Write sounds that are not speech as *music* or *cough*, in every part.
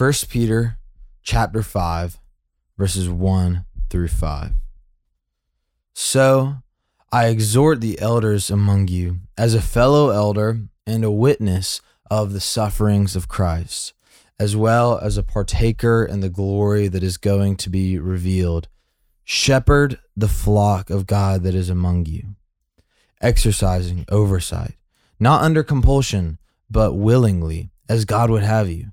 1 Peter chapter 5, verses 1 through 5. So I exhort the elders among you, as a fellow elder and a witness of the sufferings of Christ, as well as a partaker in the glory that is going to be revealed. Shepherd the flock of God that is among you, exercising oversight, not under compulsion, but willingly, as God would have you,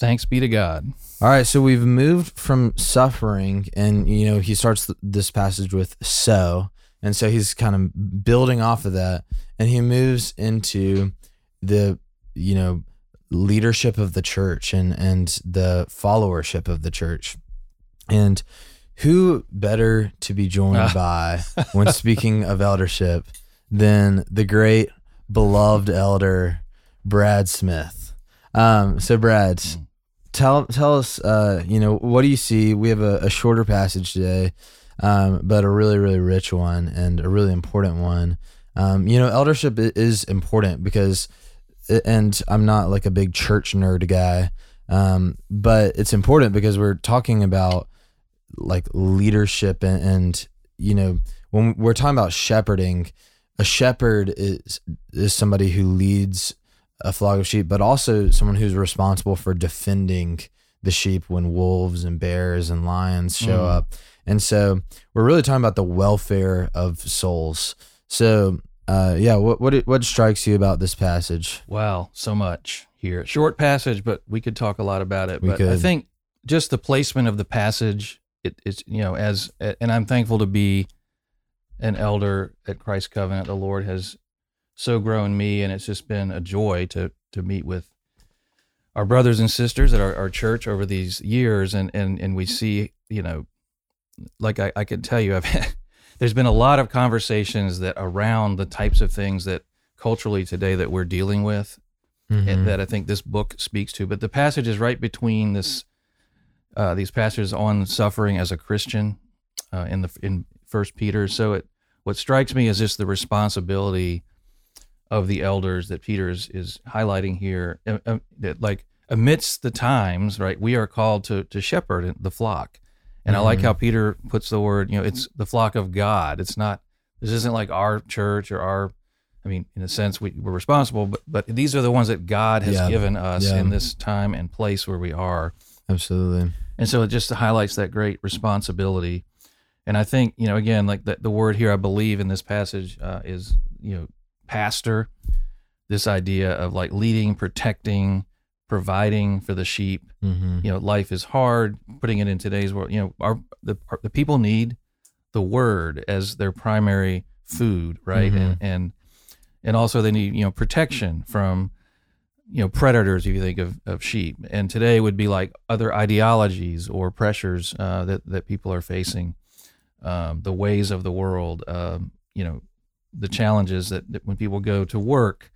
Thanks be to God. All right, so we've moved from suffering, and you know he starts th- this passage with so, and so he's kind of building off of that, and he moves into the you know leadership of the church and and the followership of the church, and who better to be joined *laughs* by when speaking of eldership than the great beloved elder Brad Smith. Um, so Brad, tell tell us uh you know what do you see? We have a, a shorter passage today um but a really really rich one and a really important one. Um you know eldership is important because and i'm not like a big church nerd guy um but it's important because we're talking about like leadership and, and you know when we're talking about shepherding a shepherd is is somebody who leads a flock of sheep, but also someone who's responsible for defending the sheep when wolves and bears and lions show Mm. up. And so we're really talking about the welfare of souls. So, uh, yeah, what what what strikes you about this passage? Wow, so much here. Short passage, but we could talk a lot about it. We but I think just the placement of the passage, it, it's you know, as and I'm thankful to be an elder at Christ Covenant. The Lord has so grown me, and it's just been a joy to to meet with our brothers and sisters at our, our church over these years, and and and we see, you know, like I, I can tell you, I've had, *laughs* there's been a lot of conversations that around the types of things that culturally today that we're dealing with Mhm. and that I think this book speaks to. But the passage is right between this uh, these passages on suffering as a Christian uh, in the in First Peter. So it what strikes me is just the responsibility of the elders that Peter is, is highlighting here. uh, uh, that like amidst the times, right, we are called to to shepherd the flock. And I like Mhm. how Peter puts the word, you know, it's the flock of God. It's not this isn't like our church or our I mean, in a sense, we, we're responsible, but but these are the ones that God has Yeah. given us Yeah. in this time and place where we are, Absolutely. and so it just highlights that great responsibility. And I think you know, again, like the, the word here, I believe in this passage uh, is you know, pastor. This idea of like leading, protecting, providing for the sheep. Mm-hmm. You know, life is hard. Putting it in today's world, you know, our the our, the people need the word as their primary food, right? Mhm. And and and also they need you know protection from you know predators if you think of, of sheep and today would be like other ideologies or pressures uh, that that people are facing um, the ways of the world um, you know the challenges that, that when people go to work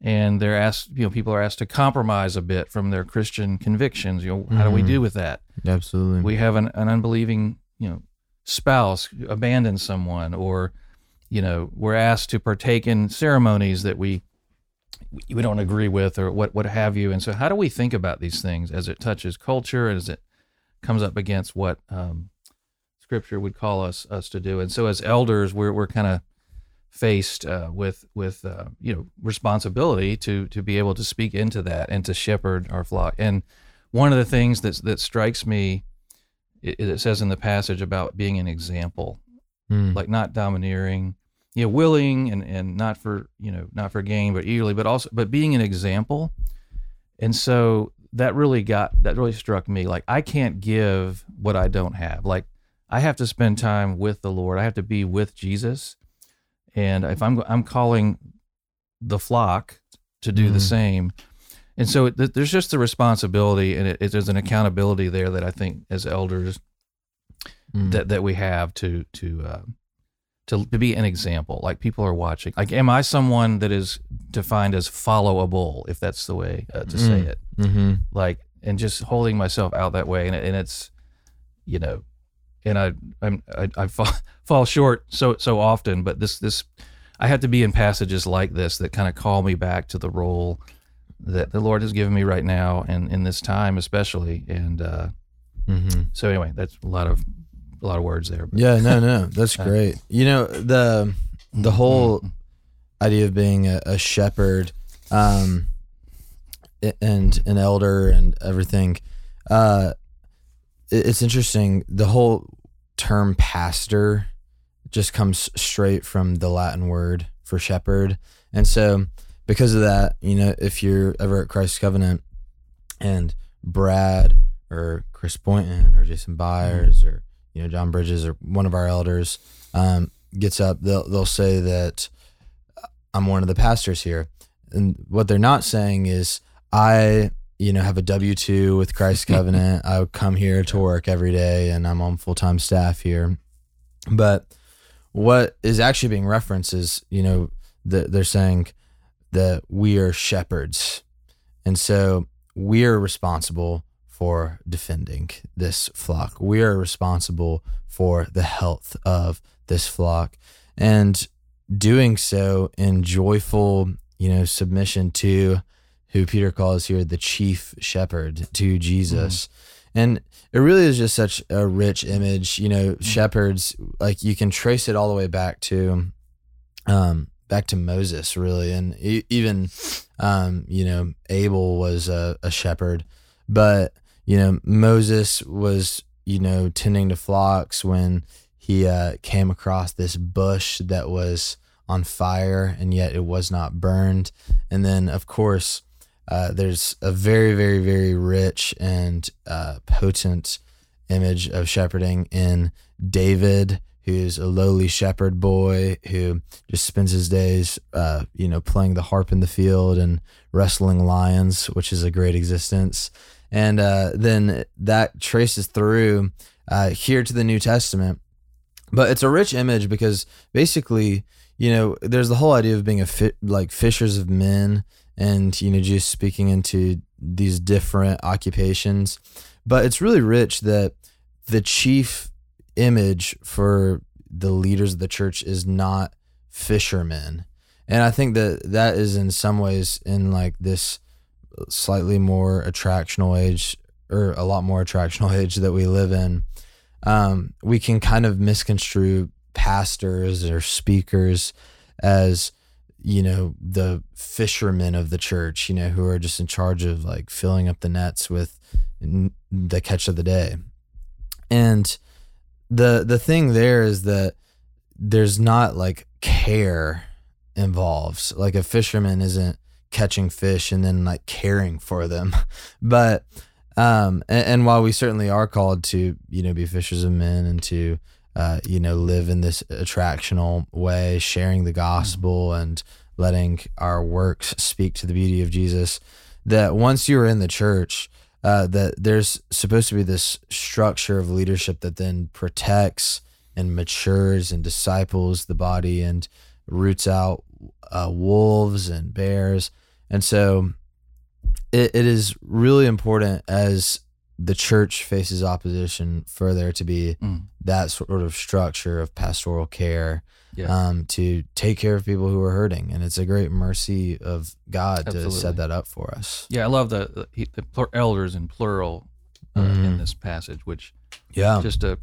and they're asked you know people are asked to compromise a bit from their christian convictions you know how do we Mhm. do with that Absolutely. we have an, an unbelieving you know spouse abandon someone or you know we're asked to partake in ceremonies that we we don't agree with or what what have you and so how do we think about these things as it touches culture as it comes up against what um, scripture would call us us to do and so as elders we're we're kind of faced uh, with with uh, you know responsibility to to be able to speak into that and to shepherd our flock. And one of the things that that strikes me it, it says in the passage about being an example. Mm. like not domineering you know willing and and not for you know not for gain but eagerly but also but being an example. And so that really got that really struck me. Like i can't give what i don't have. Like i have to spend time with the lord. I have to be with jesus and if i'm i'm calling the flock to do the Mhm. same and so it, there's just the responsibility and it, it, there's an accountability there that I think as elders Mm. that that we have to to uh, to to be an example. Like people are watching. Like, am I someone that is defined as followable, if that's the way uh, to say Mm. it? mm-hmm. Like, and just holding myself out that way, and, it- and it's, you know, and I I'm I, I fall *laughs* fall short so so often. But this this I have to be in passages like this that kind of call me back to the role that the Lord has given me right now, and in this time especially. And uh, Mm-hmm. so anyway, that's a lot of a lot of words there. but- Yeah, no, no, that's *laughs* Uh, great. You know the the whole idea of being a, a shepherd, um, and an elder and everything. Uh, it's interesting. The whole term pastor just comes straight from the Latin word for shepherd, and so because of that, you know, if you're ever at Christ's Covenant, and Brad or Chris Boynton or Jason Byers or you know John Bridges or one of our elders um, gets up, they'll they'll say that I'm one of the pastors here, and what they're not saying is I you know have a W two with Christ *laughs* Covenant. I would come here to work every day, and I'm on full time staff here. But what is actually being referenced is you know that they're saying that we are shepherds, and so we are responsible for defending this flock. We are responsible for the health of this flock and doing so in joyful, you know, submission to who Peter calls here the chief shepherd to Jesus. And it really is just such a rich image, you know, shepherds like you can trace it all the way back to um back to Moses really. And e- even um you know Abel was a, a shepherd. But you know Moses was you know tending to flocks when he uh, came across this bush that was on fire and yet it was not burned. And then of course uh, there's a very very very rich and uh, potent image of shepherding in David who's a lowly shepherd boy who just spends his days uh, you know playing the harp in the field and wrestling lions which is a great existence and uh, then that traces through uh, here to the New Testament. But it's a rich image because basically, you know, there's the whole idea of being a fi- like fishers of men, and you know, just speaking into these different occupations. But it's really rich that the chief image for the leaders of the church is not fishermen, and I think that that is in some ways in like this slightly more attractional age or a lot more attractional *laughs* age that we live in um, we can kind of misconstrue pastors or speakers as you know the fishermen of the church you know who are just in charge of like filling up the nets with the catch of the day. And the the thing there is that there's not like care involved. Like a fisherman isn't catching fish and then like caring for them. *laughs* But um and, and while we certainly are called to you know be fishers of men and to uh you know live in this attractional way sharing the gospel and letting our works speak to the beauty of jesus that once you're in the church uh that there's supposed to be this structure of leadership that then protects and matures and disciples the body and roots out uh, wolves and bears. And so it, it is really important as the church faces opposition for there to be Mm. that sort of structure of pastoral care Yeah. um, to take care of people who are hurting. And it's a great mercy of God to set that up for us. Yeah, I love the the, the elders in plural uh, Mhm. in this passage, which Yeah. just a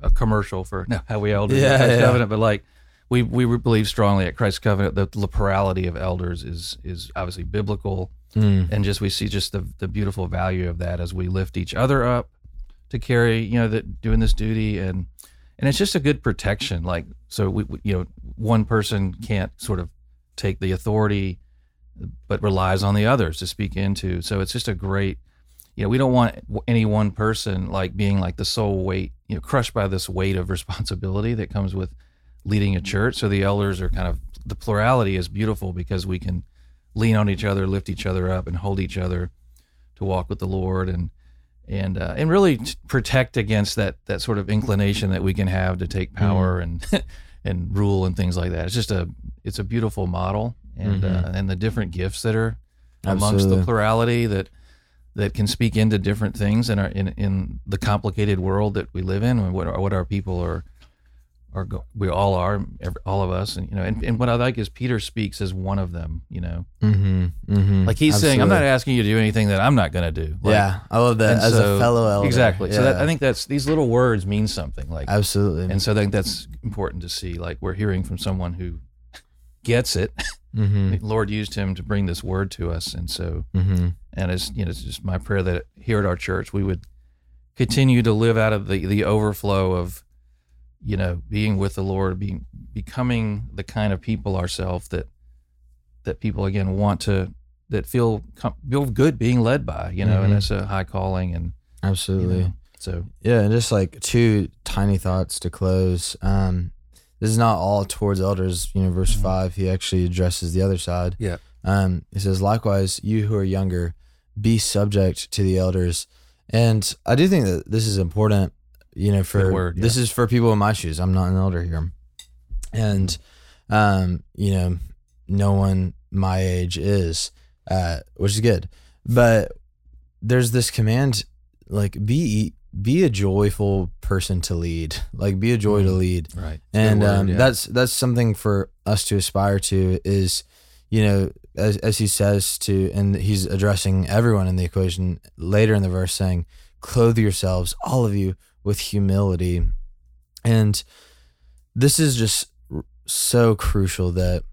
a commercial for no, how we elders Yeah, at Christ yeah. Covenant, but like we we believe strongly at Christ's Covenant that the plurality of elders is is obviously biblical, Mm. and just we see just the the beautiful value of that as we lift each other up to carry you know that doing this duty. And and it's just a good protection. Like so we, we you know one person can't sort of take the authority but relies on the others to speak into. So it's just a great you know we don't want any one person like being like the sole weight you know crushed by this weight of *laughs* responsibility that comes with leading a church. So the elders are kind of the plurality is beautiful because we can lean on each other, lift each other up, and hold each other to walk with the Lord and and uh, and really t- protect against that that sort of inclination that we can have to take power and *laughs* and rule and things like that. It's just a it's a beautiful model and uh, and the different gifts that are amongst Absolutely. the plurality that that can speak into different things in our in, in the complicated world that we live in and what our, what our people are are go, we all are every, all of us and you know and, and what I like is Peter speaks as one of them you know Mm-hmm. Mm-hmm. like he's saying I'm not asking you to do anything that I'm not going to do Like, yeah, I love that as so- a fellow elder. exactly so that, I think that's these little words mean something like absolutely. and so I think that's important to see like we're hearing from someone who gets it *laughs* mm-hmm. the Lord used him to bring this word to us and so Mm-hmm. and it's you know it's just my prayer that here at our church we would continue to live out of the the overflow of you know being with the Lord being becoming the kind of people ourselves that that people again want to that feel feel good being led by you know Mhm. and that's a high calling and you Absolutely. know, so Yeah, and just like two tiny thoughts to close. Um, this is not all towards elders. You know, verse Mhm. five, he actually addresses the other side. Yeah. Um, he says, likewise, you who are younger, be subject to the elders. And I do think that this is important. You know, for word, this is for people in my shoes. I'm not an elder here, and um, you know, no one my age is, uh, which is good. But there's this command, like be be a joyful person to lead, like be a joy to Mhm. lead, right and um, that's that's something for us to aspire to. Is you know, as as he says to, and he's addressing everyone in the equation later in the verse, saying, "Clothe yourselves, all of you, with humility," and this is just so crucial that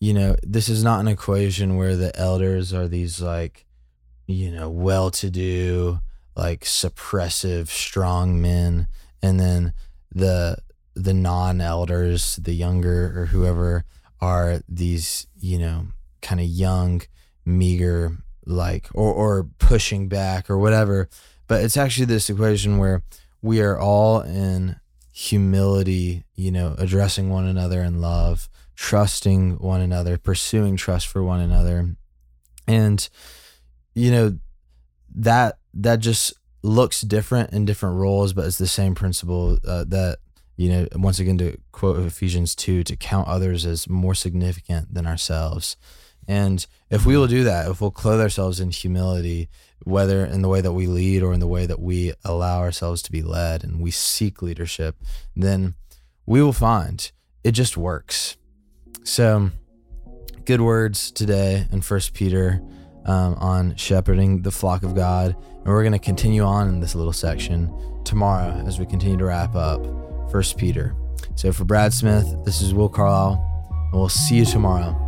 you know this is not an equation where the elders are these like you know well-to-do like suppressive strong men. And then the the non-elders the younger or whoever are these you know kind of young meager like or or pushing back or whatever. But it's actually this equation where we are all in humility you know addressing one another in love trusting one another pursuing trust for one another. And you know that that just looks different in different roles but it's the same principle uh, that you know once again to quote ephesians 2 to count others as more significant than ourselves and if we will do that if we'll clothe ourselves in humility whether in the way that we lead or in the way that we allow ourselves to be led and we seek leadership then we will find it just works so good words today in first peter um, on shepherding the flock of God. And we're going to continue on in this little section tomorrow as we continue to wrap up First Peter. So for Brad Smith, this is Will Carlisle, and we'll see you tomorrow